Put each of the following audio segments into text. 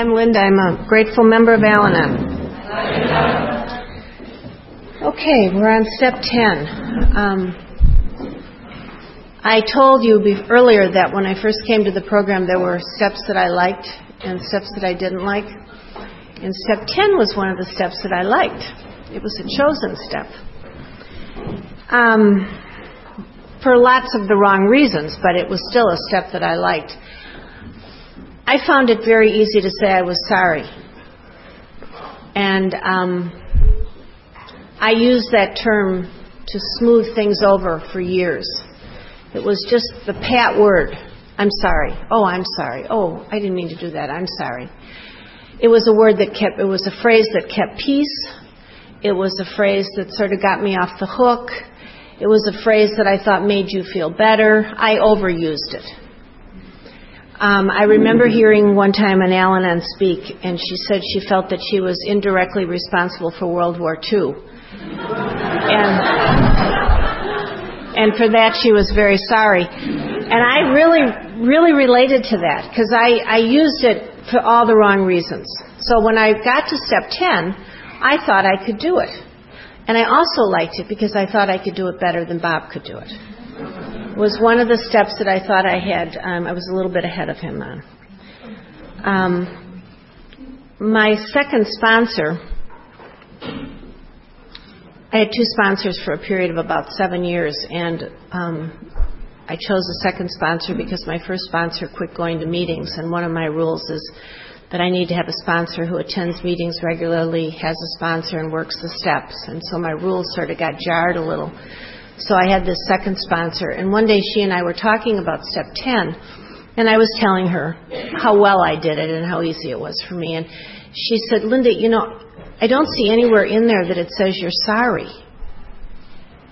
I'm Linda. I'm a grateful member of Al. Okay, we're on step 10. Um, I told you earlier that when I first came to the program, there were steps that I liked and steps that I didn't like. And step 10 was one of the steps that I liked. It was a chosen step. Um, for lots of the wrong reasons, but it was still a step that I liked. I found it very easy to say I was sorry. And um, I used that term to smooth things over for years. It was just the pat word. I'm sorry. Oh, I'm sorry. Oh, I didn't mean to do that. I'm sorry. It was a word that kept, it was a phrase that kept peace. It was a phrase that sort of got me off the hook. It was a phrase that I thought made you feel better. I overused it. Um, I remember hearing one time an Al Anon speak, and she said she felt that she was indirectly responsible for World War II. And, and for that, she was very sorry. And I really, really related to that because I, I used it for all the wrong reasons. So when I got to step 10, I thought I could do it. And I also liked it because I thought I could do it better than Bob could do it. Was one of the steps that I thought I had, um, I was a little bit ahead of him on. Um, my second sponsor, I had two sponsors for a period of about seven years, and um, I chose a second sponsor because my first sponsor quit going to meetings, and one of my rules is that I need to have a sponsor who attends meetings regularly, has a sponsor, and works the steps. And so my rules sort of got jarred a little. So I had this second sponsor. And one day she and I were talking about step 10, and I was telling her how well I did it and how easy it was for me. And she said, Linda, you know, I don't see anywhere in there that it says you're sorry.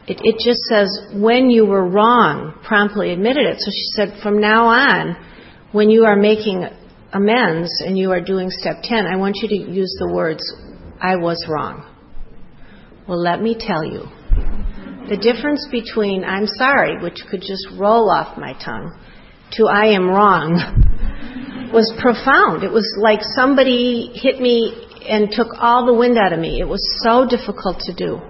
It, it just says when you were wrong, promptly admitted it. So she said, from now on, when you are making amends and you are doing step 10, I want you to use the words, I was wrong. Well, let me tell you. The difference between I'm sorry, which could just roll off my tongue, to I am wrong was profound. It was like somebody hit me and took all the wind out of me. It was so difficult to do.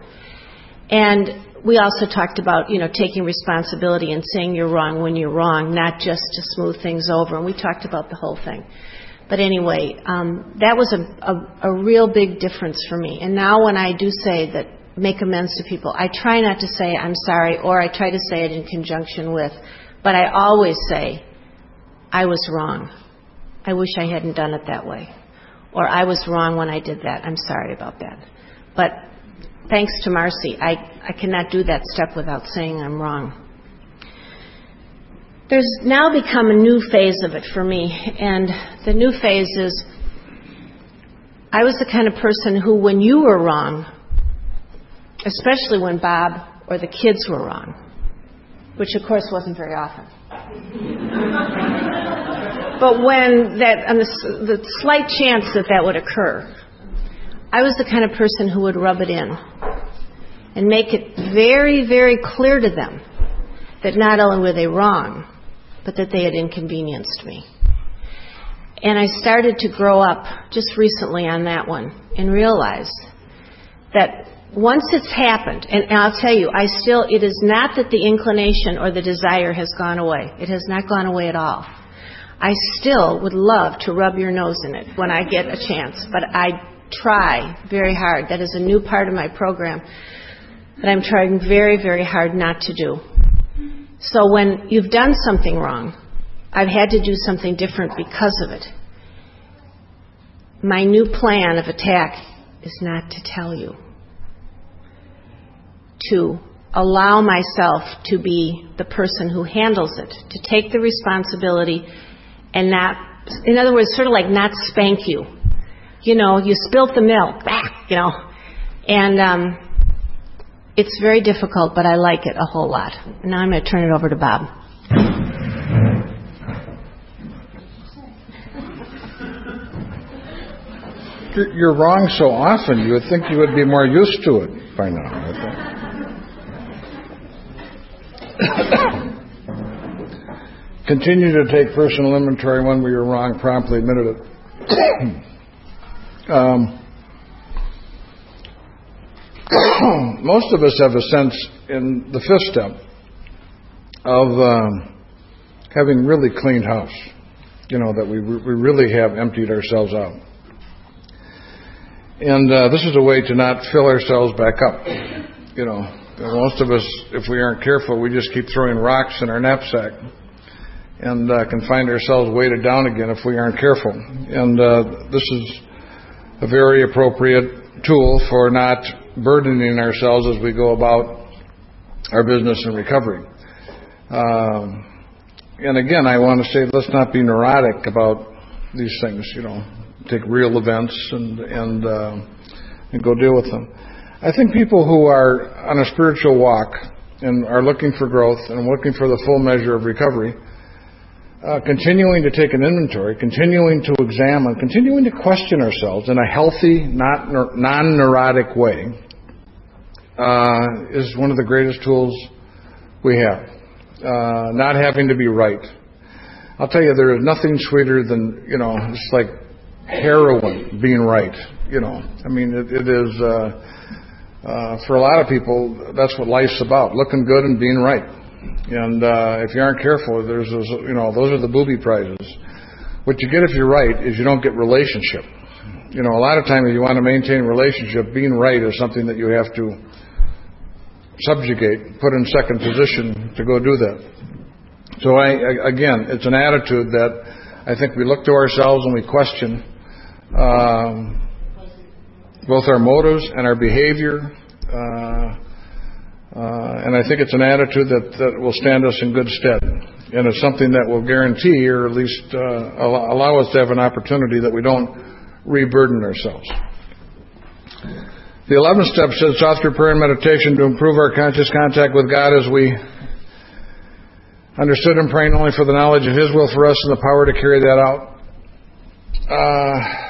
And we also talked about, you know, taking responsibility and saying you're wrong when you're wrong, not just to smooth things over. And we talked about the whole thing. But anyway, um, that was a, a, a real big difference for me. And now when I do say that make amends to people, I try not to say I'm sorry or I try to say it in conjunction with, but I always say I was wrong. I wish I hadn't done it that way. Or I was wrong when I did that. I'm sorry about that. But thanks to Marcy, I, I cannot do that step without saying I'm wrong. There's now become a new phase of it for me, and the new phase is I was the kind of person who, when you were wrong, especially when Bob or the kids were wrong, which of course wasn't very often. but when that, on the, the slight chance that that would occur, I was the kind of person who would rub it in and make it very, very clear to them that not only were they wrong, but that they had inconvenienced me. And I started to grow up just recently on that one and realize that once it's happened, and I'll tell you, I still, it is not that the inclination or the desire has gone away. It has not gone away at all. I still would love to rub your nose in it when I get a chance, but I try very hard. That is a new part of my program that I'm trying very, very hard not to do. So when you've done something wrong, I've had to do something different because of it. My new plan of attack is not to tell you, to allow myself to be the person who handles it, to take the responsibility and not, in other words, sort of like not spank you. You know, you spilt the milk, you know, and um, it's very difficult, but I like it a whole lot. Now I'm going to turn it over to Bob. You're wrong so often, you would think you would be more used to it by now. Continue to take personal inventory when we are wrong, promptly admitted it. um, most of us have a sense in the fifth step of um, having really cleaned house. You know, that we, we really have emptied ourselves out. And uh, this is a way to not fill ourselves back up. You know, most of us, if we aren't careful, we just keep throwing rocks in our knapsack and uh, can find ourselves weighted down again if we aren't careful. And uh, this is a very appropriate tool for not burdening ourselves as we go about our business and recovery. Um, and again, I want to say let's not be neurotic about these things. You know, take real events and and uh, and go deal with them. I think people who are on a spiritual walk and are looking for growth and looking for the full measure of recovery, uh, continuing to take an inventory, continuing to examine, continuing to question ourselves in a healthy, not non-neurotic way, uh, is one of the greatest tools we have uh, not having to be right. I'll tell you, there is nothing sweeter than, you know, it's like heroin being right, you know. I mean, it, it is, uh, uh, for a lot of people, that's what life's about, looking good and being right. And uh, if you aren't careful, there's, those, you know, those are the booby prizes. What you get if you're right is you don't get relationship. You know, a lot of times if you want to maintain relationship, being right is something that you have to subjugate, put in second position to go do that. So I, again, it's an attitude that I think we look to ourselves and we question um, both our motives and our behavior. Uh, uh, and I think it's an attitude that, that will stand us in good stead. And it's something that will guarantee, or at least uh, allow us to have an opportunity that we don't reburden ourselves. The 11th step says through prayer and meditation to improve our conscious contact with God as we understood Him praying only for the knowledge of His will for us and the power to carry that out. Uh,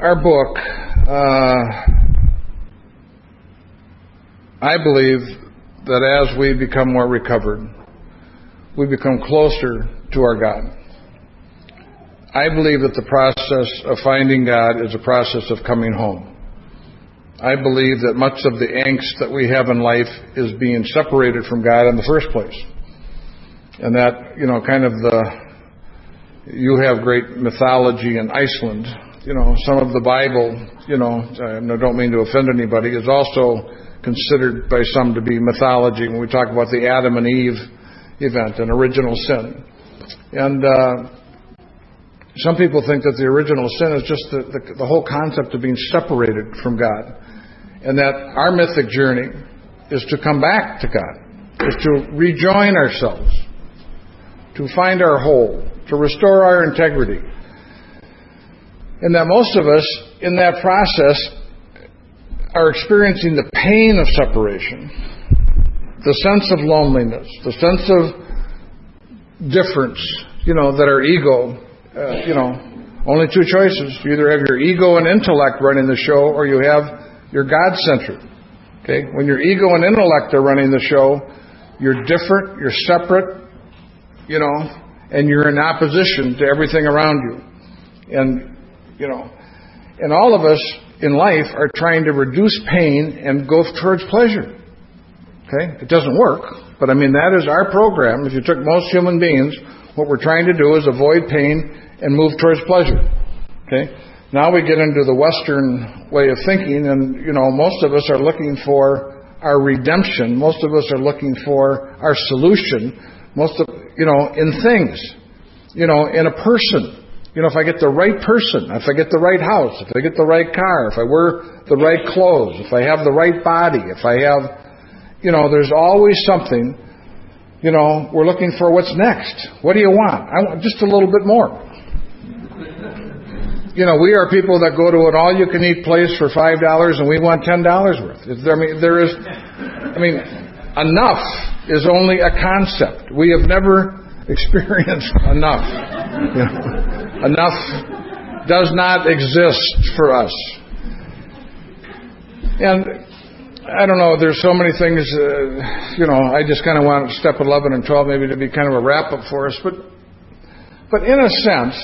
our book, uh, I believe that as we become more recovered, we become closer to our God. I believe that the process of finding God is a process of coming home. I believe that much of the angst that we have in life is being separated from God in the first place. And that, you know, kind of the, you have great mythology in Iceland. You know, some of the Bible, you know, I don't mean to offend anybody, is also considered by some to be mythology when we talk about the Adam and Eve event, an original sin. And, uh, some people think that the original sin is just the, the, the, whole concept of being separated from God. And that our mythic journey is to come back to God, is to rejoin ourselves, to find our whole, to restore our integrity. And that most of us, in that process, are experiencing the pain of separation, the sense of loneliness, the sense of difference, you know, that our ego uh, you know, only two choices. You either have your ego and intellect running the show, or you have your God centered. Okay? When your ego and intellect are running the show, you're different, you're separate, you know, and you're in opposition to everything around you. And, you know, and all of us in life are trying to reduce pain and go towards pleasure. Okay? It doesn't work, but I mean, that is our program. If you took most human beings, what we're trying to do is avoid pain and move towards pleasure. Okay? Now we get into the Western way of thinking, and, you know, most of us are looking for our redemption. Most of us are looking for our solution. Most of, you know, in things. You know, in a person. You know, if I get the right person, if I get the right house, if I get the right car, if I wear the right clothes, if I have the right body, if I have, you know, there's always something you know, we're looking for what's next. What do you want? I want just a little bit more. You know, we are people that go to an all-you-can-eat place for five dollars, and we want ten dollars worth. I mean, there is, I mean, enough is only a concept. We have never experienced enough. You know, enough does not exist for us. And I don't know. There's so many things. Uh, you know, I just kind of want step 11 and 12 maybe to be kind of a wrap up for us. But, but in a sense,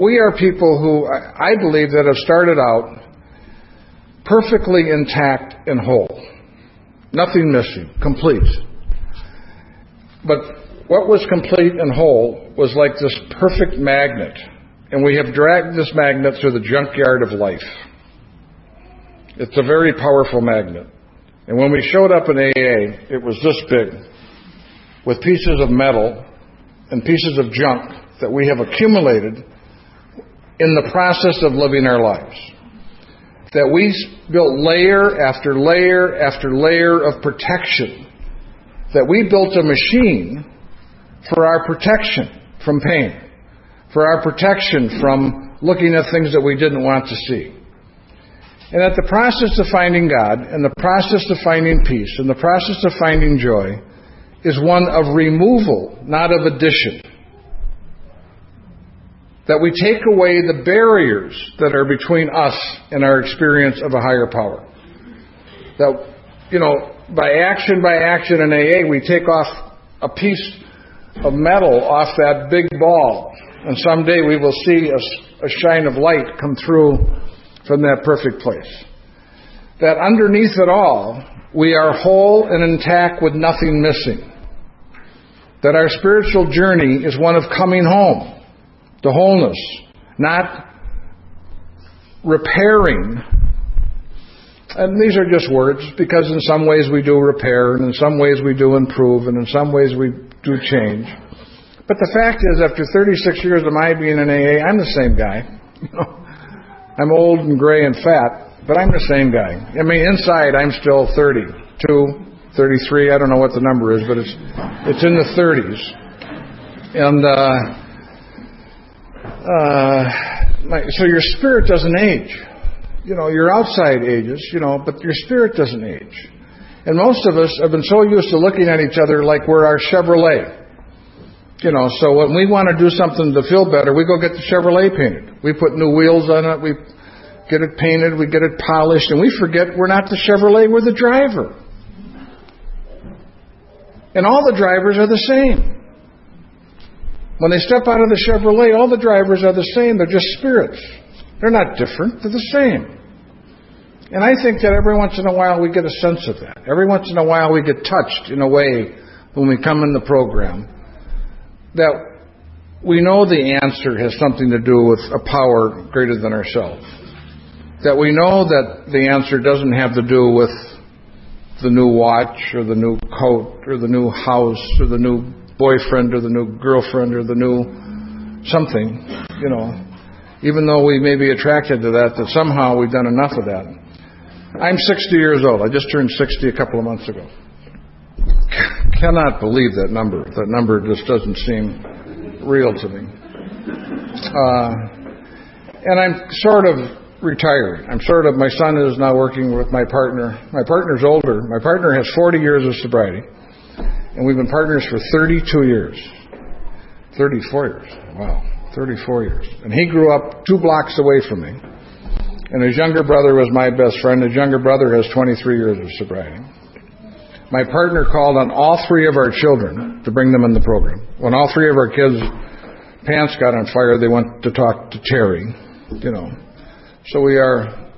we are people who I believe that have started out perfectly intact and whole. Nothing missing, complete. But what was complete and whole was like this perfect magnet. And we have dragged this magnet through the junkyard of life. It's a very powerful magnet. And when we showed up in AA, it was this big, with pieces of metal and pieces of junk that we have accumulated in the process of living our lives. That we built layer after layer after layer of protection. That we built a machine for our protection from pain, for our protection from looking at things that we didn't want to see. And that the process of finding God and the process of finding peace and the process of finding joy is one of removal, not of addition that we take away the barriers that are between us and our experience of a higher power. That, you know, by action by action in AA, we take off a piece of metal off that big ball, and someday we will see a, a shine of light come through from that perfect place. That underneath it all, we are whole and intact with nothing missing. That our spiritual journey is one of coming home to wholeness, not repairing. And these are just words because in some ways we do repair, and in some ways we do improve, and in some ways we do change. But the fact is, after 36 years of my being in AA, I'm the same guy. I'm old and gray and fat, but I'm the same guy. I mean, inside I'm still 32, 33. I don't know what the number is, but it's it's in the 30s. And uh, uh, my, so your spirit doesn't age. You know, your outside ages, you know, but your spirit doesn't age. And most of us have been so used to looking at each other like we're our Chevrolet. You know, so when we want to do something to feel better, we go get the Chevrolet painted. We put new wheels on it, we get it painted, we get it polished, and we forget we're not the Chevrolet, we're the driver. And all the drivers are the same. When they step out of the Chevrolet, all the drivers are the same. They're just spirits. They're not different. They're the same. And I think that every once in a while we get a sense of that. Every once in a while we get touched in a way when we come in the program that we know the answer has something to do with a power greater than ourselves. That we know that the answer doesn't have to do with the new watch or the new coat or the new house or the new boyfriend or the new girlfriend or the new something, you know, even though we may be attracted to that, that somehow we've done enough of that. I'm 60 years old. I just turned 60 a couple of months ago. Cannot believe that number. That number just doesn't seem real to me. Uh, and I'm sort of retired. I'm sort of, my son is now working with my partner. My partner's older. My partner has 40 years of sobriety. And we've been partners for 32 years. 34 years. Wow. 34 years. And he grew up two blocks away from me. And his younger brother was my best friend. His younger brother has 23 years of sobriety. My partner called on all three of our children to bring them in the program. When all three of our kids' pants got on fire, they went to talk to Terry, you know. So we are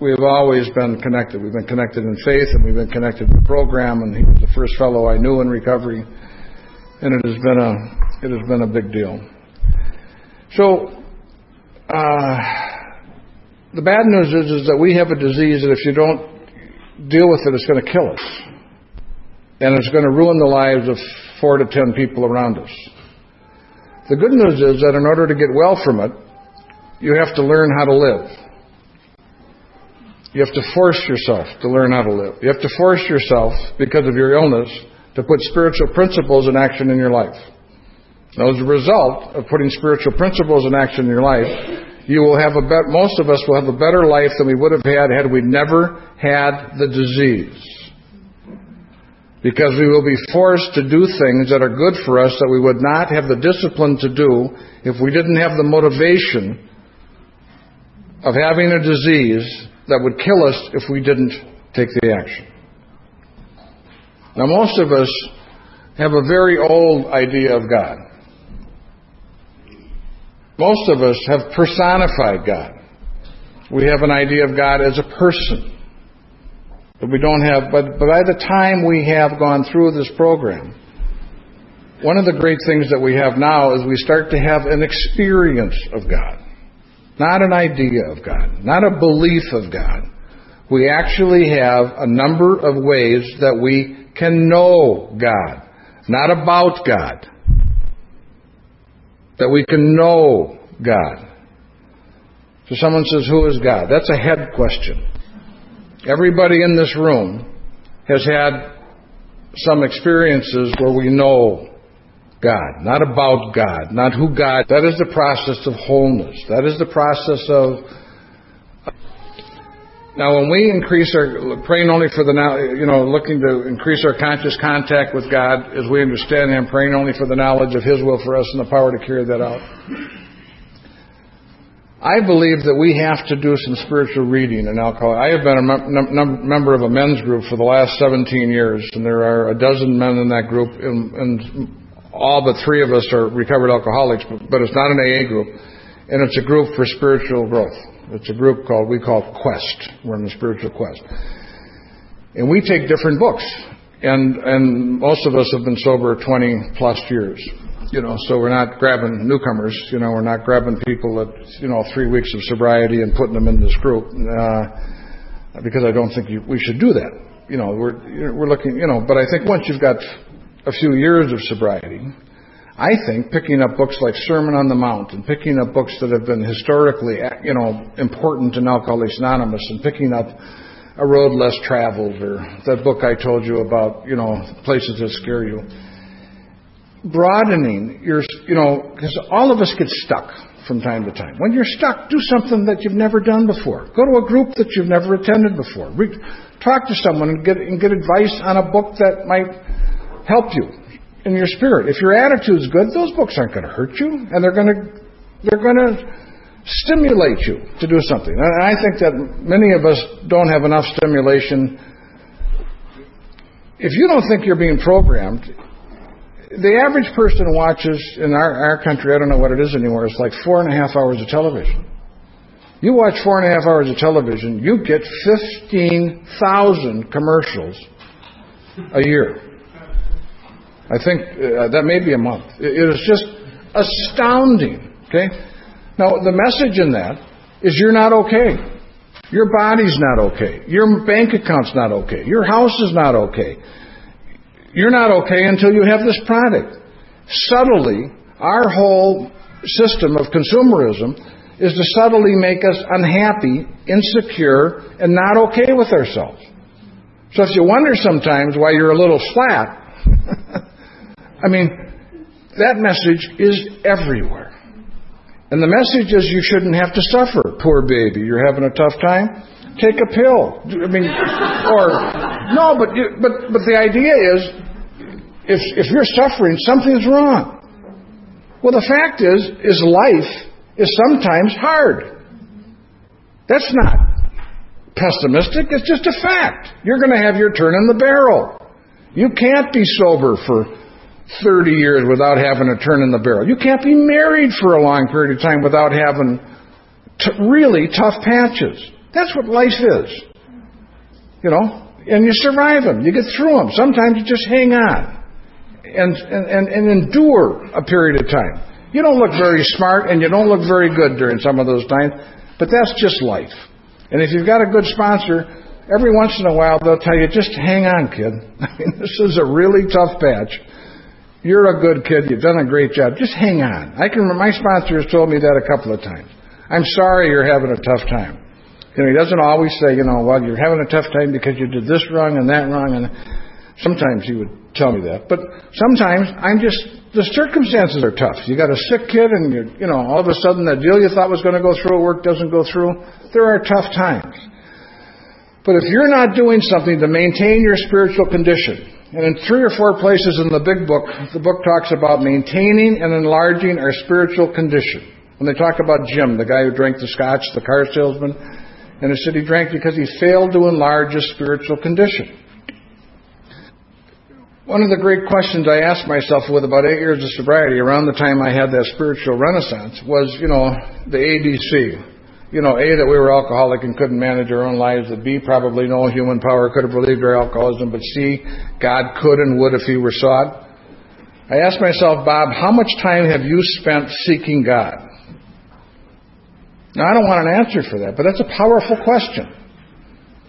we have always been connected. We've been connected in faith, and we've been connected in the program. And he was the first fellow I knew in recovery, and it has been a it has been a big deal. So, uh, the bad news is is that we have a disease that if you don't deal with it, it's going to kill us, and it's going to ruin the lives of four to ten people around us. The good news is that in order to get well from it, you have to learn how to live. You have to force yourself to learn how to live. You have to force yourself, because of your illness, to put spiritual principles in action in your life. Now, as a result of putting spiritual principles in action in your life, you will have a be- most of us will have a better life than we would have had had we never had the disease. Because we will be forced to do things that are good for us that we would not have the discipline to do if we didn't have the motivation of having a disease that would kill us if we didn't take the action. Now, most of us have a very old idea of God. Most of us have personified God. We have an idea of God as a person. But we don't have, but, but by the time we have gone through this program, one of the great things that we have now is we start to have an experience of God. Not an idea of God, not a belief of God. We actually have a number of ways that we can know God, not about God. That we can know God. So someone says, Who is God? That's a head question. Everybody in this room has had some experiences where we know God, not about God, not who God. That is the process of wholeness. That is the process of. Now, when we increase our praying only for the now, you know, looking to increase our conscious contact with God as we understand Him, praying only for the knowledge of His will for us and the power to carry that out. I believe that we have to do some spiritual reading in alcohol. I have been a mem- member of a men's group for the last 17 years, and there are a dozen men in that group, and, and all but three of us are recovered alcoholics, but, but it's not an AA group, and it's a group for spiritual growth. It's a group called we call Quest. We're in the spiritual quest, and we take different books, and and most of us have been sober 20 plus years. You know, so we're not grabbing newcomers. You know, we're not grabbing people that you know three weeks of sobriety and putting them in this group uh, because I don't think you, we should do that. You know, we're we're looking. You know, but I think once you've got a few years of sobriety, I think picking up books like Sermon on the Mount and picking up books that have been historically, you know, important in Alcoholics Anonymous and picking up A Road Less Traveled or that book I told you about, you know, places that scare you broadening your, you know, because all of us get stuck from time to time. When you're stuck, do something that you've never done before. Go to a group that you've never attended before. Re- talk to someone and get, and get advice on a book that might help you in your spirit. If your attitude's good, those books aren't going to hurt you, and they're going to they're going to stimulate you to do something. And I think that many of us don't have enough stimulation. If you don't think you're being programmed, the average person watches in our, our country, I don't know what it is anymore, it's like four and a half hours of television. You watch four and a half hours of television, you get 15,000 commercials a year. I think uh, that may be a month. It is just astounding. Okay? Now, the message in that is you're not okay. Your body's not okay. Your bank account's not okay. Your house is not okay. You're not okay until you have this product. Subtly, our whole system of consumerism is to subtly make us unhappy, insecure, and not okay with ourselves. So if you wonder sometimes why you're a little flat, I mean, that message is everywhere. And the message is you shouldn't have to suffer, poor baby. You're having a tough time? Take a pill. I mean, or no, but but but the idea is, if if you're suffering, something's wrong. Well, the fact is, is life is sometimes hard. That's not pessimistic. It's just a fact. You're going to have your turn in the barrel. You can't be sober for 30 years without having a turn in the barrel. You can't be married for a long period of time without having t- really tough patches. That's what life is. You know, and you survive them. You get through them. Sometimes you just hang on and, and, and endure a period of time. You don't look very smart and you don't look very good during some of those times, but that's just life. And if you've got a good sponsor, every once in a while they'll tell you, just hang on, kid. I mean, this is a really tough patch. You're a good kid. You've done a great job. Just hang on. I can. My sponsor has told me that a couple of times. I'm sorry you're having a tough time. You know, he doesn't always say, you know, well, you're having a tough time because you did this wrong and that wrong, and sometimes he would tell me that. But sometimes I'm just the circumstances are tough. You got a sick kid, and you're, you know, all of a sudden that deal you thought was going to go through at work doesn't go through. There are tough times. But if you're not doing something to maintain your spiritual condition, and in three or four places in the big book, the book talks about maintaining and enlarging our spiritual condition. When they talk about Jim, the guy who drank the scotch, the car salesman, and he said he drank because he failed to enlarge his spiritual condition. one of the great questions I asked myself with about eight years of sobriety, around the time I had that spiritual renaissance, was, you know, the ABC. You know, A, that we were alcoholic and couldn't manage our own lives, that B, probably no human power could have relieved our alcoholism, but C, God could and would if He were sought. I asked myself, Bob, how much time have you spent seeking God? Now, I don't want an answer for that, but that's a powerful question.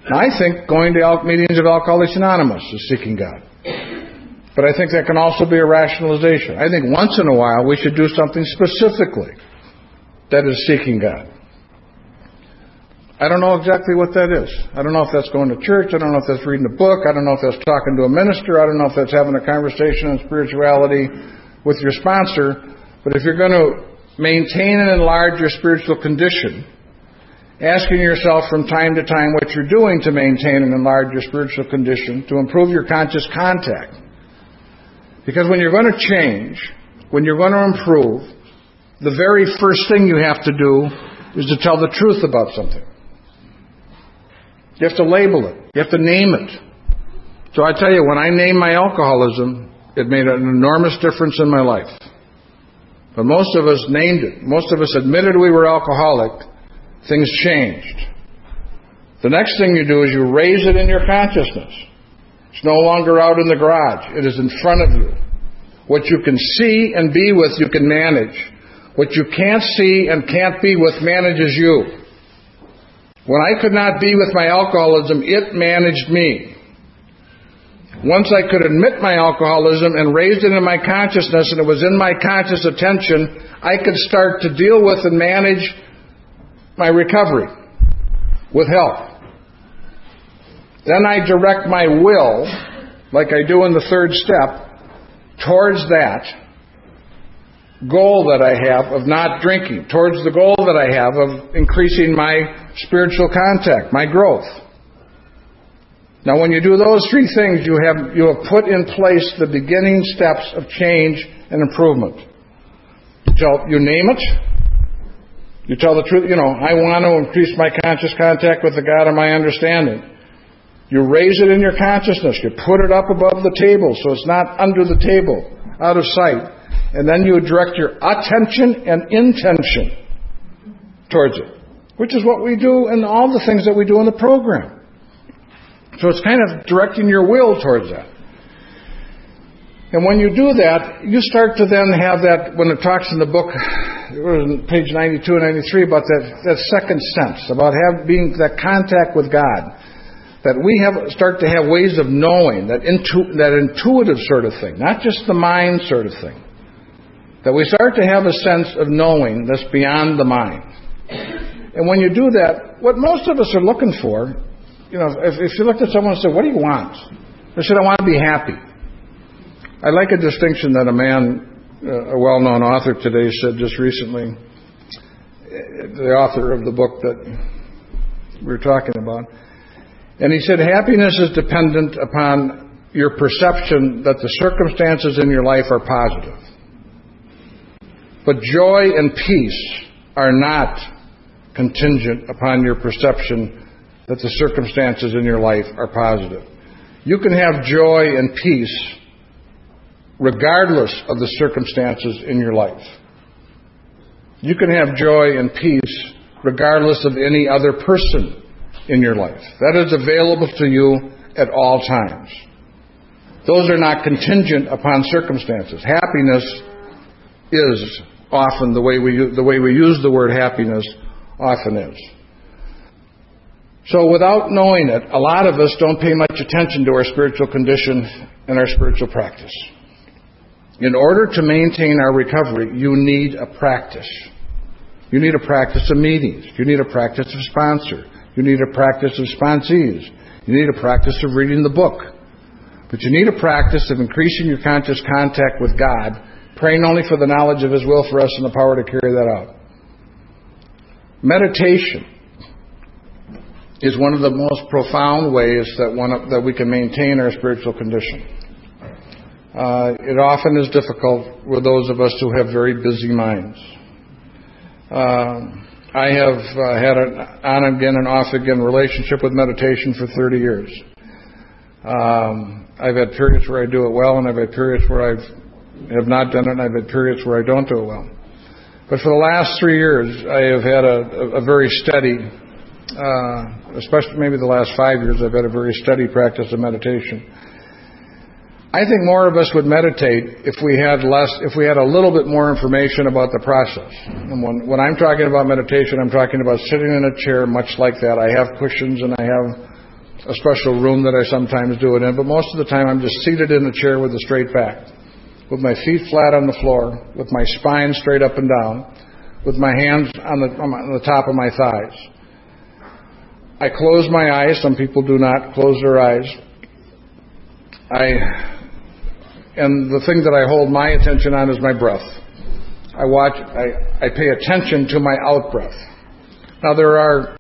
Now, I think going to meetings of Alcoholics Anonymous is seeking God. But I think that can also be a rationalization. I think once in a while we should do something specifically that is seeking God. I don't know exactly what that is. I don't know if that's going to church. I don't know if that's reading a book. I don't know if that's talking to a minister. I don't know if that's having a conversation on spirituality with your sponsor. But if you're going to maintain and enlarge your spiritual condition, asking yourself from time to time what you're doing to maintain and enlarge your spiritual condition, to improve your conscious contact, because when you're going to change, when you're going to improve, the very first thing you have to do is to tell the truth about something. You have to label it. You have to name it. So I tell you, when I named my alcoholism, it made an enormous difference in my life. But most of us named it. Most of us admitted we were alcoholic. Things changed. The next thing you do is you raise it in your consciousness. It's no longer out in the garage. It is in front of you. What you can see and be with, you can manage. What you can't see and can't be with manages you. When I could not be with my alcoholism, it managed me. Once I could admit my alcoholism and raise it in my consciousness and it was in my conscious attention, I could start to deal with and manage my recovery with help. Then I direct my will, like I do in the third step, towards that goal that I have of not drinking, towards the goal that I have of increasing my spiritual contact, my growth. Now, when you do those three things, you have, you have put in place the beginning steps of change and improvement. You, tell, you name it. You tell the truth. You know, I want to increase my conscious contact with the God of my understanding. You raise it in your consciousness. You put it up above the table so it's not under the table, out of sight. And then you direct your attention and intention towards it, which is what we do in all the things that we do in the program. So it's kind of directing your will towards that. And when you do that, you start to then have that, when it talks in the book, page 92 and 93, about that, that second sense, about have, being that contact with God that we have start to have ways of knowing that intu- that intuitive sort of thing, not just the mind sort of thing. That we start to have a sense of knowing that's beyond the mind. And when you do that, what most of us are looking for, you know, if, if you looked at someone and said, "What do you want?" They said, "I want to be happy." I like a distinction that a man, uh, a well-known author today, said just recently. The author of the book that we we're talking about and he said, happiness is dependent upon your perception that the circumstances in your life are positive. But joy and peace are not contingent upon your perception that the circumstances in your life are positive. You can have joy and peace regardless of the circumstances in your life. You can have joy and peace regardless of any other person in your life. That is available to you at all times. Those are not contingent upon circumstances. Happiness is often the way we the way we use the word happiness often is. So without knowing it, a lot of us don't pay much attention to our spiritual condition and our spiritual practice. In order to maintain our recovery, you need a practice. You need a practice of meetings. You need a practice of sponsor. You need a practice of sponsees. You need a practice of reading the book. But you need a practice of increasing your conscious contact with God, praying only for the knowledge of His will for us and the power to carry that out. Meditation is one of the most profound ways that, one, that we can maintain our spiritual condition. Uh, it often is difficult with those of us who have very busy minds. Uh, I have uh, had an on again and off again relationship with meditation for 30 years. Um, I've had periods where I do it well, and I've had periods where I have not done it, and I've had periods where I don't do it well. But for the last three years, I have had a, a very steady, uh, especially maybe the last five years, I've had a very steady practice of meditation. I think more of us would meditate if we had less, if we had a little bit more information about the process. And when, when I'm talking about meditation, I'm talking about sitting in a chair much like that. I have cushions and I have a special room that I sometimes do it in, but most of the time I'm just seated in a chair with a straight back, with my feet flat on the floor, with my spine straight up and down, with my hands on the, on the top of my thighs. I close my eyes. Some people do not close their eyes. I and the thing that I hold my attention on is my breath. I watch, I, I pay attention to my out breath. Now there are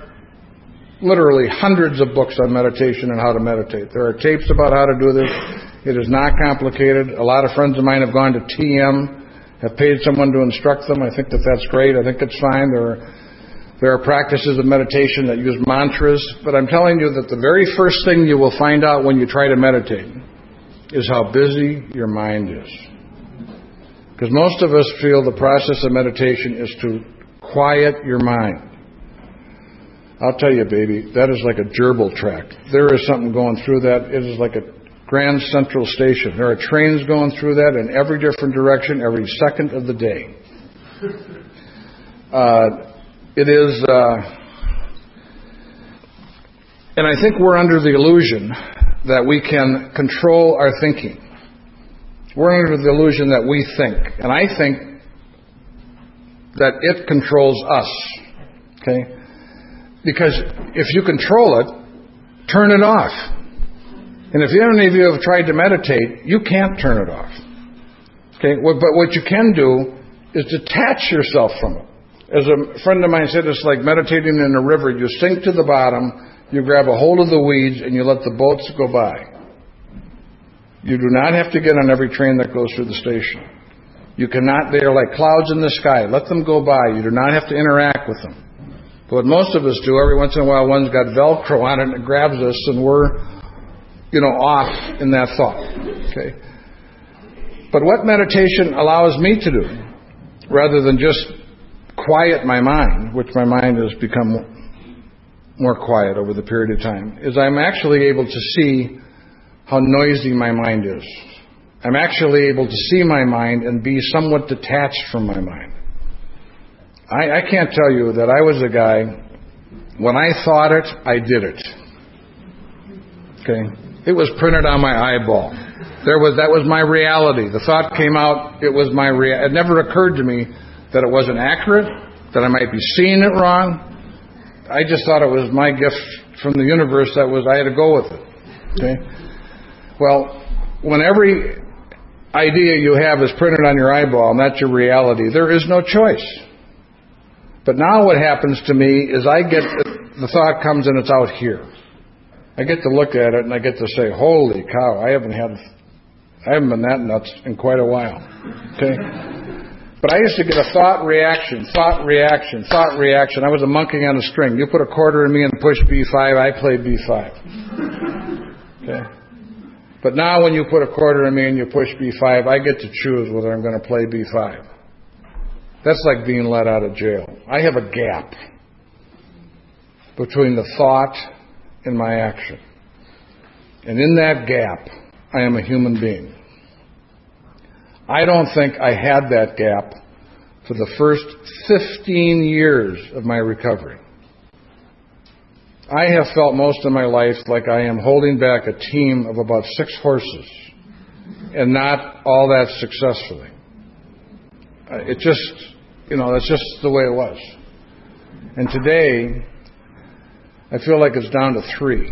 literally hundreds of books on meditation and how to meditate. There are tapes about how to do this. It is not complicated. A lot of friends of mine have gone to TM, have paid someone to instruct them. I think that that's great. I think it's fine. There are, there are practices of meditation that use mantras, but I'm telling you that the very first thing you will find out when you try to meditate is how busy your mind is. Because most of us feel the process of meditation is to quiet your mind. I'll tell you, baby, that is like a gerbil track. There is something going through that. It is like a Grand Central Station. There are trains going through that in every different direction every second of the day. Uh, it is, uh, and I think we're under the illusion that we can control our thinking. We're under the illusion that we think. And I think that it controls us. Okay? Because if you control it, turn it off. And if any of you have tried to meditate, you can't turn it off. Okay? But what you can do is detach yourself from it. As a friend of mine said, it's like meditating in a river. You sink to the bottom you grab a hold of the weeds and you let the boats go by. You do not have to get on every train that goes through the station. You cannot, they are like clouds in the sky. Let them go by. You do not have to interact with them. But what most of us do, every once in a while, one's got Velcro on it and it grabs us and we're, you know, off in that thought. Okay? But what meditation allows me to do, rather than just quiet my mind, which my mind has become more quiet over the period of time is I'm actually able to see how noisy my mind is. I'm actually able to see my mind and be somewhat detached from my mind. I, I can't tell you that I was a guy, when I thought it, I did it. Okay? It was printed on my eyeball. There was, that was my reality. The thought came out, it was my rea- It never occurred to me that it wasn't accurate, that I might be seeing it wrong, I just thought it was my gift from the universe that was I had to go with it. Okay? Well, when every idea you have is printed on your eyeball and that's your reality, there is no choice. But now what happens to me is I get the thought comes and it's out here. I get to look at it and I get to say, "Holy cow! I haven't had, I haven't been that nuts in quite a while." Okay. But I used to get a thought reaction, thought reaction, thought reaction. I was a monkey on a string. You put a quarter in me and push B5, I play B5. Okay? But now when you put a quarter in me and you push B5, I get to choose whether I'm going to play B5. That's like being let out of jail. I have a gap between the thought and my action. And in that gap, I am a human being. I don't think I had that gap for the first 15 years of my recovery. I have felt most of my life like I am holding back a team of about six horses and not all that successfully. Uh, it just, you know, that's just the way it was. And today, I feel like it's down to three.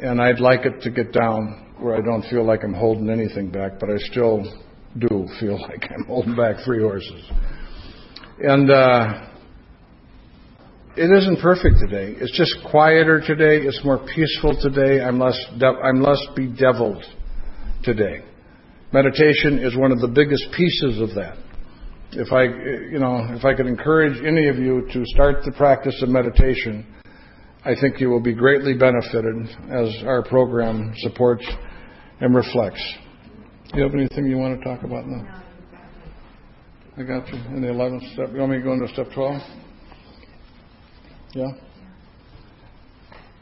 And I'd like it to get down where I don't feel like I'm holding anything back, but I still do feel like I'm holding back three horses. And uh, it isn't perfect today. It's just quieter today. It's more peaceful today. I'm less de- I'm less bedeviled today. Meditation is one of the biggest pieces of that. If I, you know, if I could encourage any of you to start the practice of meditation, I think you will be greatly benefited as our program supports and reflects. Do you have anything you want to talk about now? I got you. In the 11th step. You want me to go into step 12? Yeah?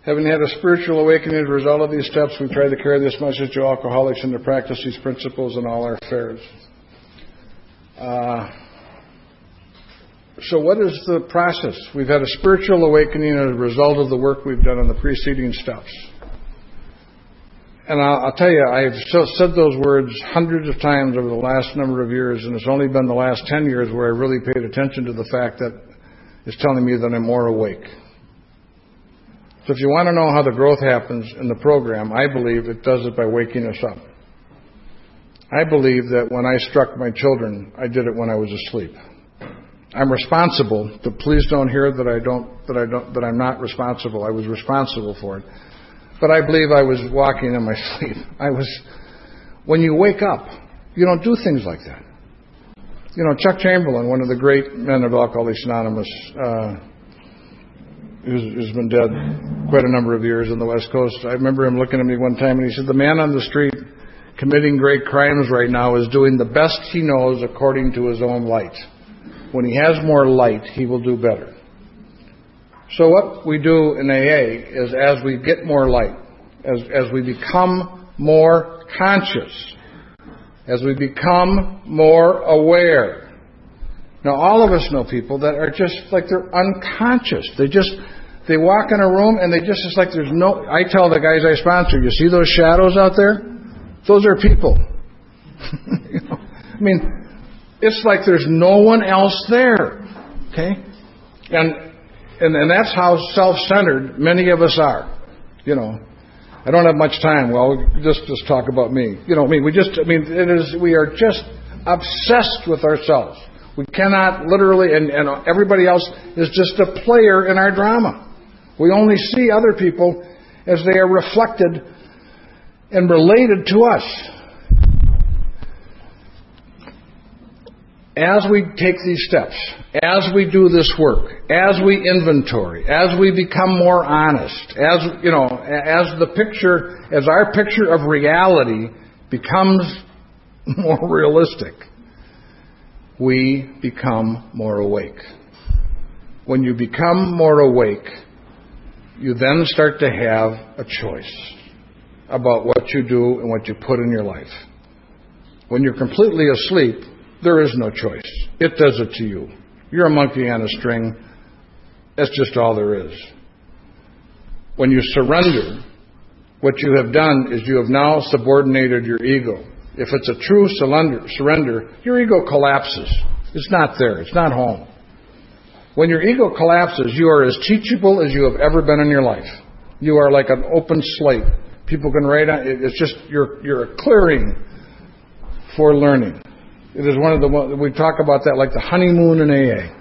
Having had a spiritual awakening as a result of these steps, we try to carry this message to alcoholics and to practice these principles in all our affairs. Uh, so, what is the process? We've had a spiritual awakening as a result of the work we've done on the preceding steps. And I'll, I'll tell you, I've said those words hundreds of times over the last number of years, and it's only been the last 10 years where I really paid attention to the fact that it's telling me that I'm more awake. So if you want to know how the growth happens in the program, I believe it does it by waking us up. I believe that when I struck my children, I did it when I was asleep. I'm responsible, but please don't hear that I don't that I don't that I'm not responsible. I was responsible for it. But I believe I was walking in my sleep. I was when you wake up, you don't do things like that. You know, Chuck Chamberlain, one of the great men of Alcoholics Anonymous, uh, who's, who's been dead quite a number of years on the West Coast. I remember him looking at me one time and he said, "The man on the street committing great crimes right now is doing the best he knows according to his own light." when he has more light, he will do better. So what we do in AA is as we get more light, as, as we become more conscious, as we become more aware. Now all of us know people that are just like they're unconscious. They just, they walk in a room and they just, it's like there's no, I tell the guys I sponsor, you see those shadows out there? Those are people. you know? I mean, it's like there's no one else there. Okay? And, and, and that's how self-centered many of us are. You know, I don't have much time. Well, just, just talk about me. You know, I mean, we just, I mean, it is, we are just obsessed with ourselves. We cannot literally, and, and everybody else is just a player in our drama. We only see other people as they are reflected and related to us. as we take these steps, as we do this work, as we inventory, as we become more honest, as, you know, as the picture, as our picture of reality becomes more realistic, we become more awake. When you become more awake, you then start to have a choice about what you do and what you put in your life. When you're completely asleep, there is no choice. It does it to you. You're a monkey on a string. That's just all there is. When you surrender, what you have done is you have now subordinated your ego. If it's a true surrender, your ego collapses. It's not there. It's not home. When your ego collapses, you are as teachable as you have ever been in your life. You are like an open slate. People can write on. It's just you're you're a clearing for learning. It is one of the, we talk about that like the honeymoon in AA.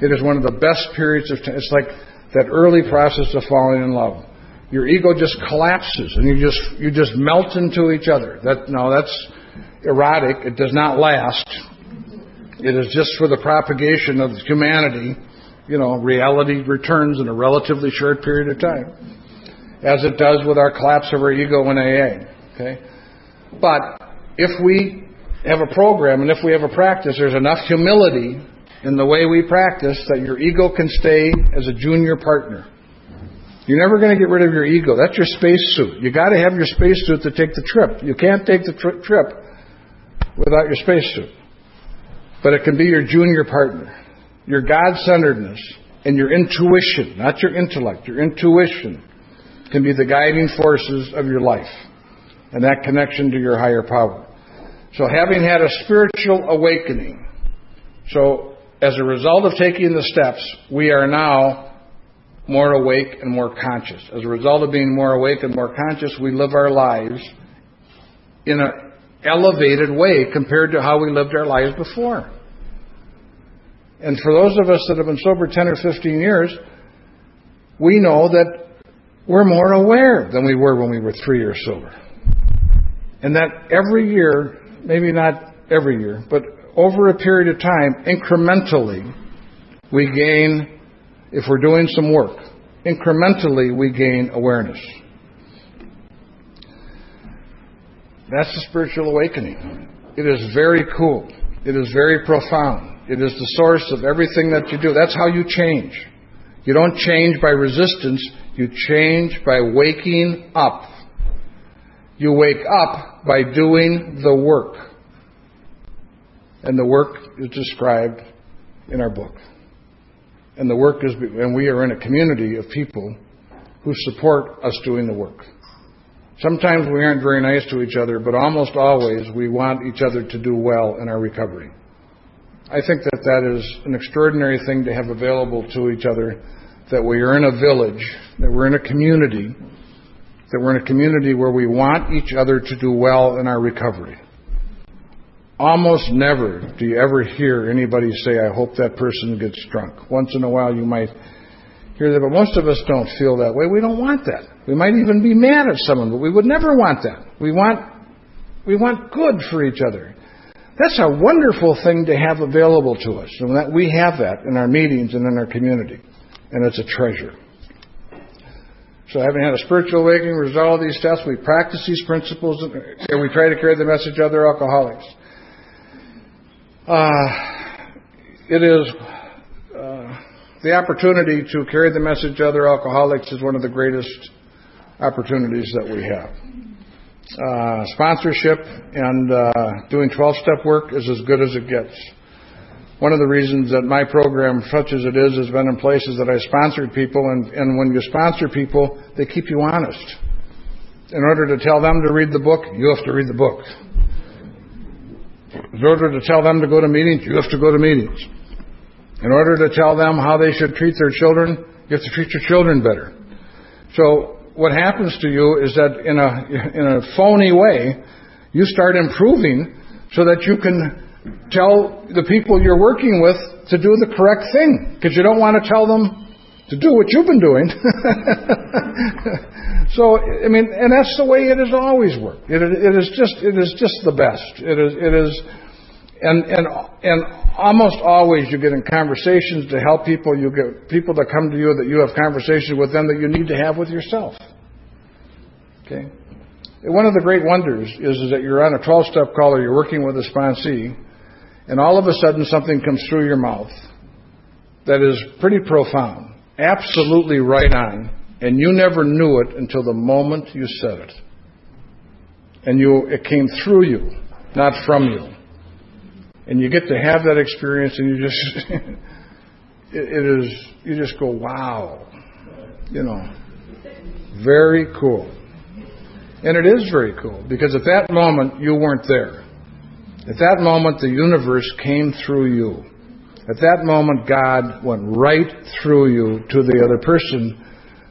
It is one of the best periods of time. It's like that early process of falling in love. Your ego just collapses and you just, you just melt into each other. That, no, that's erotic. It does not last. It is just for the propagation of humanity. You know, reality returns in a relatively short period of time. As it does with our collapse of our ego in AA. Okay? But if we have a program, and if we have a practice, there's enough humility in the way we practice that your ego can stay as a junior partner. You're never going to get rid of your ego. That's your space suit. You got to have your space suit to take the trip. You can't take the tri- trip without your space suit. But it can be your junior partner. Your God centeredness and your intuition, not your intellect, your intuition can be the guiding forces of your life and that connection to your higher power. So having had a spiritual awakening, so as a result of taking the steps, we are now more awake and more conscious. As a result of being more awake and more conscious, we live our lives in an elevated way compared to how we lived our lives before. And for those of us that have been sober 10 or 15 years, we know that we're more aware than we were when we were three years sober. And that every year maybe not every year, but over a period of time, incrementally, we gain, if we're doing some work, incrementally we gain awareness. That's the spiritual awakening. It is very cool. It is very profound. It is the source of everything that you do. That's how you change. You don't change by resistance, you change by waking up. You wake up by doing the work. And the work is described in our book. And the work is, and we are in a community of people who support us doing the work. Sometimes we aren't very nice to each other, but almost always we want each other to do well in our recovery. I think that that is an extraordinary thing to have available to each other, that we are in a village, that we're in a community, that we're in a community where we want each other to do well in our recovery. Almost never do you ever hear anybody say, I hope that person gets drunk. Once in a while you might hear that, but most of us don't feel that way. We don't want that. We might even be mad at someone, but we would never want that. We want, we want good for each other. That's a wonderful thing to have available to us, and that we have that in our meetings and in our community, and it's a treasure. So, having had a spiritual awakening, resolve these steps, we practice these principles, and we try to carry the message to other alcoholics. Uh, it is uh, the opportunity to carry the message to other alcoholics is one of the greatest opportunities that we have. Uh, sponsorship and uh, doing 12 step work is as good as it gets. One of the reasons that my program, such as it is, has been in places that I sponsored people, and, and when you sponsor people, they keep you honest. In order to tell them to read the book, you have to read the book. In order to tell them to go to meetings, you have to go to meetings. In order to tell them how they should treat their children, you have to treat your children better. So what happens to you is that in a, in a phony way, you start improving so that you can tell the people you're working with to do the correct thing. Because you don't want to tell them to do what you've been doing. so, I mean, and that's the way it has always worked. It, it is just, it is just the best. It is, it is, and, and, and almost always you get in conversations to help people. You get people that come to you that you have conversations with them that you need to have with yourself. Okay? One of the great wonders is, is that you're on a 12 step call or you're working with a sponsee, and all of a sudden something comes through your mouth that is pretty profound absolutely right on, and you never knew it until the moment you said it. And you, it came through you, not from you. And you get to have that experience, and you just, it, is, you just go, wow. You know, very cool. And it is very cool because at that moment you weren't there. At that moment the universe came through you. At that moment, God went right through you to the other person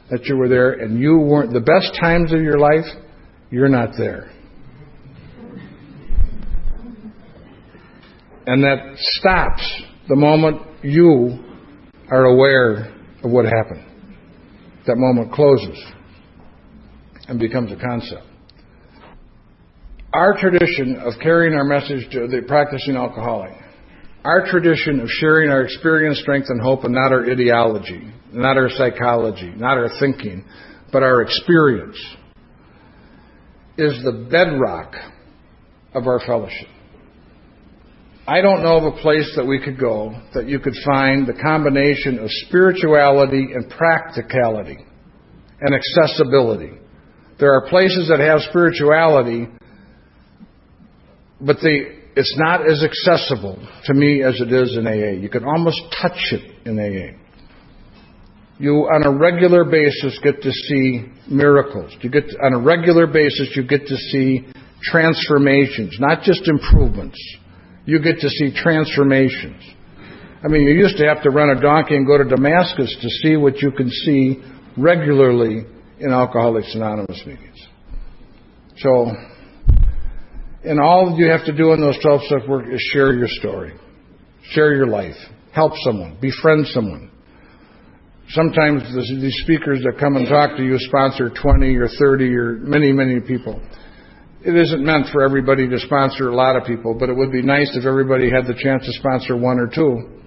that you were there, and you weren't the best times of your life, you're not there. And that stops the moment you are aware of what happened. That moment closes and becomes a concept. Our tradition of carrying our message to the practicing alcoholic our tradition of sharing our experience, strength, and hope, and not our ideology, not our psychology, not our thinking, but our experience, is the bedrock of our fellowship. I don't know of a place that we could go that you could find the combination of spirituality and practicality and accessibility. There are places that have spirituality, but they it's not as accessible to me as it is in AA. You can almost touch it in AA. You, on a regular basis, get to see miracles. You get to, on a regular basis, you get to see transformations, not just improvements. You get to see transformations. I mean, you used to have to run a donkey and go to Damascus to see what you can see regularly in Alcoholics Anonymous meetings. So, and all you have to do in those 12 step work is share your story, share your life, help someone, befriend someone. Sometimes these speakers that come and talk to you sponsor 20 or 30 or many, many people. It isn't meant for everybody to sponsor a lot of people, but it would be nice if everybody had the chance to sponsor one or two.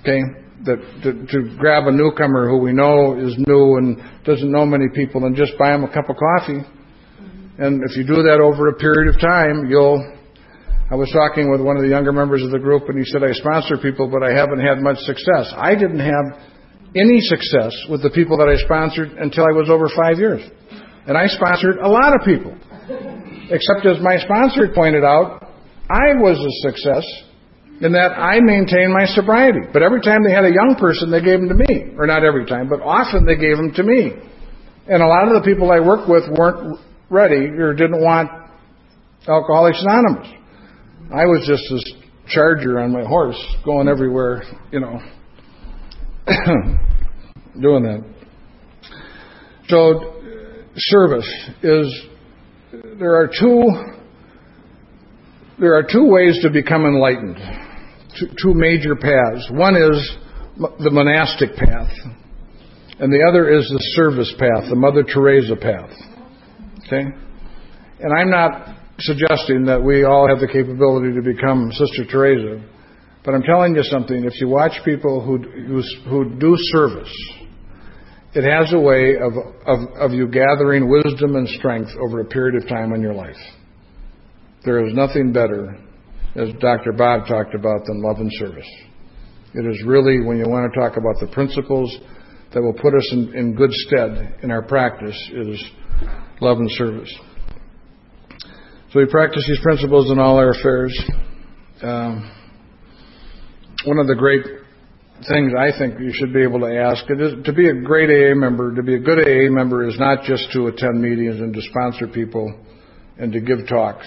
Okay? that to, to grab a newcomer who we know is new and doesn't know many people and just buy them a cup of coffee. And if you do that over a period of time, you'll. I was talking with one of the younger members of the group, and he said, "I sponsor people, but I haven't had much success. I didn't have any success with the people that I sponsored until I was over five years, and I sponsored a lot of people. Except as my sponsor pointed out, I was a success in that I maintained my sobriety. But every time they had a young person, they gave them to me. Or not every time, but often they gave them to me. And a lot of the people I worked with weren't ready or didn't want Alcoholics Anonymous. I was just this charger on my horse going everywhere, you know, doing that. So, service is, there are two, there are two ways to become enlightened two, two major paths. One is the monastic path, and the other is the service path, the Mother Teresa path. Okay? And I'm not suggesting that we all have the capability to become Sister Teresa, but I'm telling you something. If you watch people who, who, who do service, it has a way of, of, of you gathering wisdom and strength over a period of time in your life. There is nothing better as Dr. Bob talked about, than love and service. It is really, when you want to talk about the principles that will put us in, in good stead in our practice, is love and service. So we practice these principles in all our affairs. Um, one of the great things I think you should be able to ask it is to be a great AA member, to be a good AA member is not just to attend meetings and to sponsor people and to give talks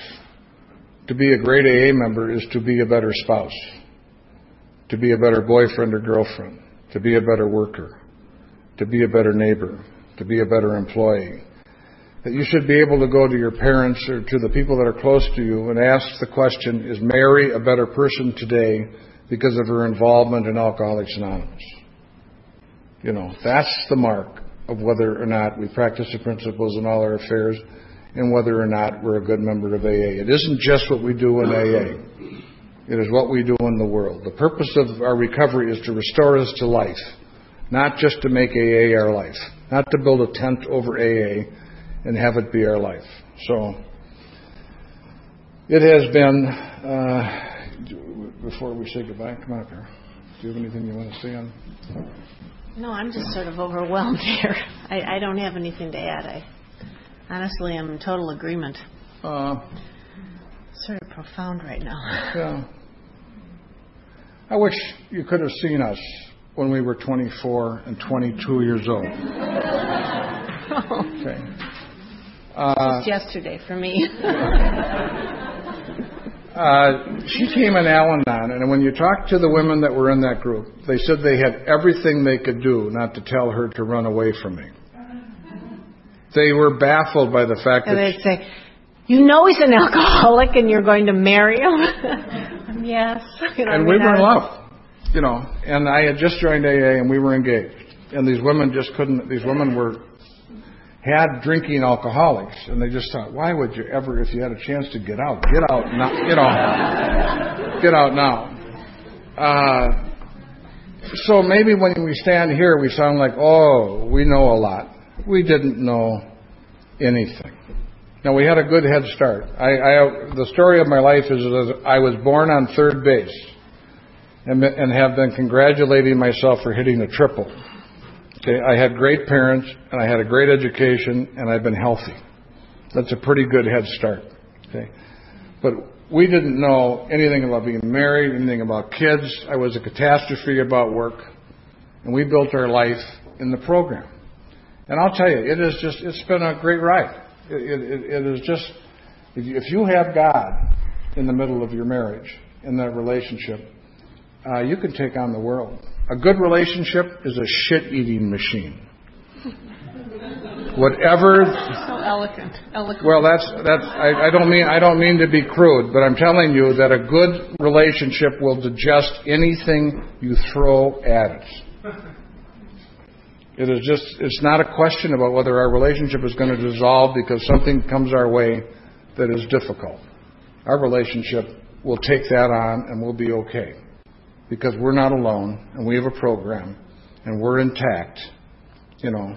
to be a great AA member is to be a better spouse, to be a better boyfriend or girlfriend, to be a better worker, to be a better neighbor, to be a better employee. That you should be able to go to your parents or to the people that are close to you and ask the question, is Mary a better person today because of her involvement in Alcoholics Anonymous? You know, that's the mark of whether or not we practice the principles in all our affairs and whether or not we're a good member of AA. It isn't just what we do in AA. It is what we do in the world. The purpose of our recovery is to restore us to life, not just to make AA our life, not to build a tent over AA and have it be our life. So, it has been, uh, before we say goodbye, come on up here. Do you have anything you want to say on? No, I'm just sort of overwhelmed here. I, I don't have anything to add. I Honestly, I'm in total agreement. Uh, sort of profound right now. Yeah. I wish you could have seen us when we were 24 and 22 years old. okay. Uh, Just yesterday for me. uh, she came in Al Anon, and when you talked to the women that were in that group, they said they had everything they could do not to tell her to run away from me. They were baffled by the fact and that. they'd say, You know he's an alcoholic and you're going to marry him? yes. You know, and I mean, we were in love, you know. And I had just joined AA and we were engaged. And these women just couldn't, these women were, had drinking alcoholics. And they just thought, why would you ever, if you had a chance to get out, get out now, you know, get out now. Uh, so maybe when we stand here, we sound like, oh, we know a lot we didn't know anything. Now we had a good head start. I, I, the story of my life is that I was born on third base, and, and have been congratulating myself for hitting a triple. Okay, I had great parents, and I had a great education, and I've been healthy. That's a pretty good head start. Okay, but we didn't know anything about being married, anything about kids. I was a catastrophe about work, and we built our life in the program. And I'll tell you, it is just, it's been a great ride. It, it, it is just, if you have God in the middle of your marriage, in that relationship, uh, you can take on the world. A good relationship is a shit eating machine. Whatever. So eloquent. Well, that's that's. I, I don't mean I don't mean to be crude, but I'm telling you that a good relationship will digest anything you throw at it. It is just, it's not a question about whether our relationship is going to dissolve because something comes our way that is difficult. Our relationship will take that on and we'll be okay because we're not alone and we have a program and we're intact, you know,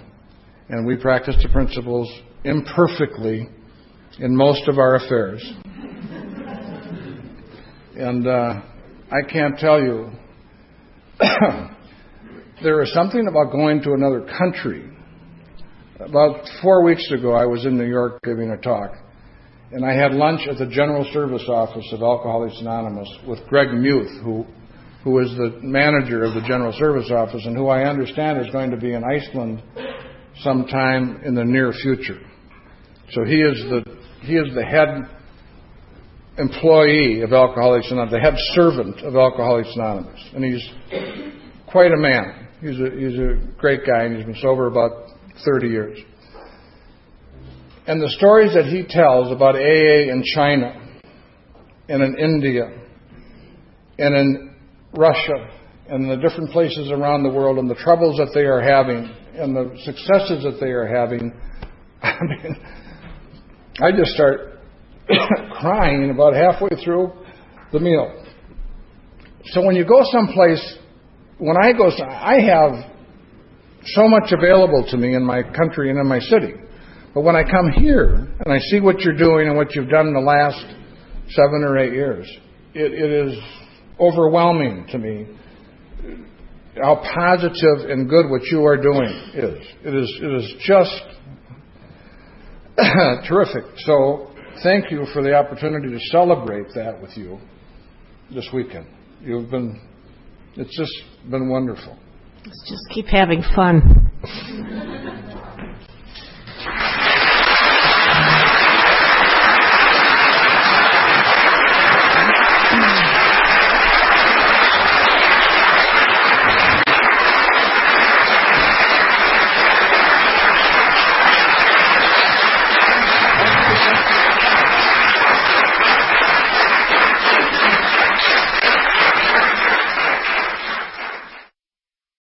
and we practice the principles imperfectly in most of our affairs. and uh, I can't tell you, there is something about going to another country. About four weeks ago, I was in New York giving a talk, and I had lunch at the General Service Office of Alcoholics Anonymous with Greg Muth, who who is the manager of the General Service Office and who I understand is going to be in Iceland sometime in the near future. So he is the he is the head employee of Alcoholics Anonymous, the head servant of Alcoholics Anonymous, and he's quite a man. He's a he's a great guy, and he's been sober about 30 years. And the stories that he tells about AA in China, and in India, and in Russia, and the different places around the world, and the troubles that they are having, and the successes that they are having, I mean, I just start crying about halfway through the meal. So when you go someplace, when I go, I have so much available to me in my country and in my city. But when I come here and I see what you're doing and what you've done in the last seven or eight years, it, it is overwhelming to me how positive and good what you are doing is. It is, it is just terrific. So thank you for the opportunity to celebrate that with you this weekend. You've been, it's just been wonderful. Let's just keep having fun.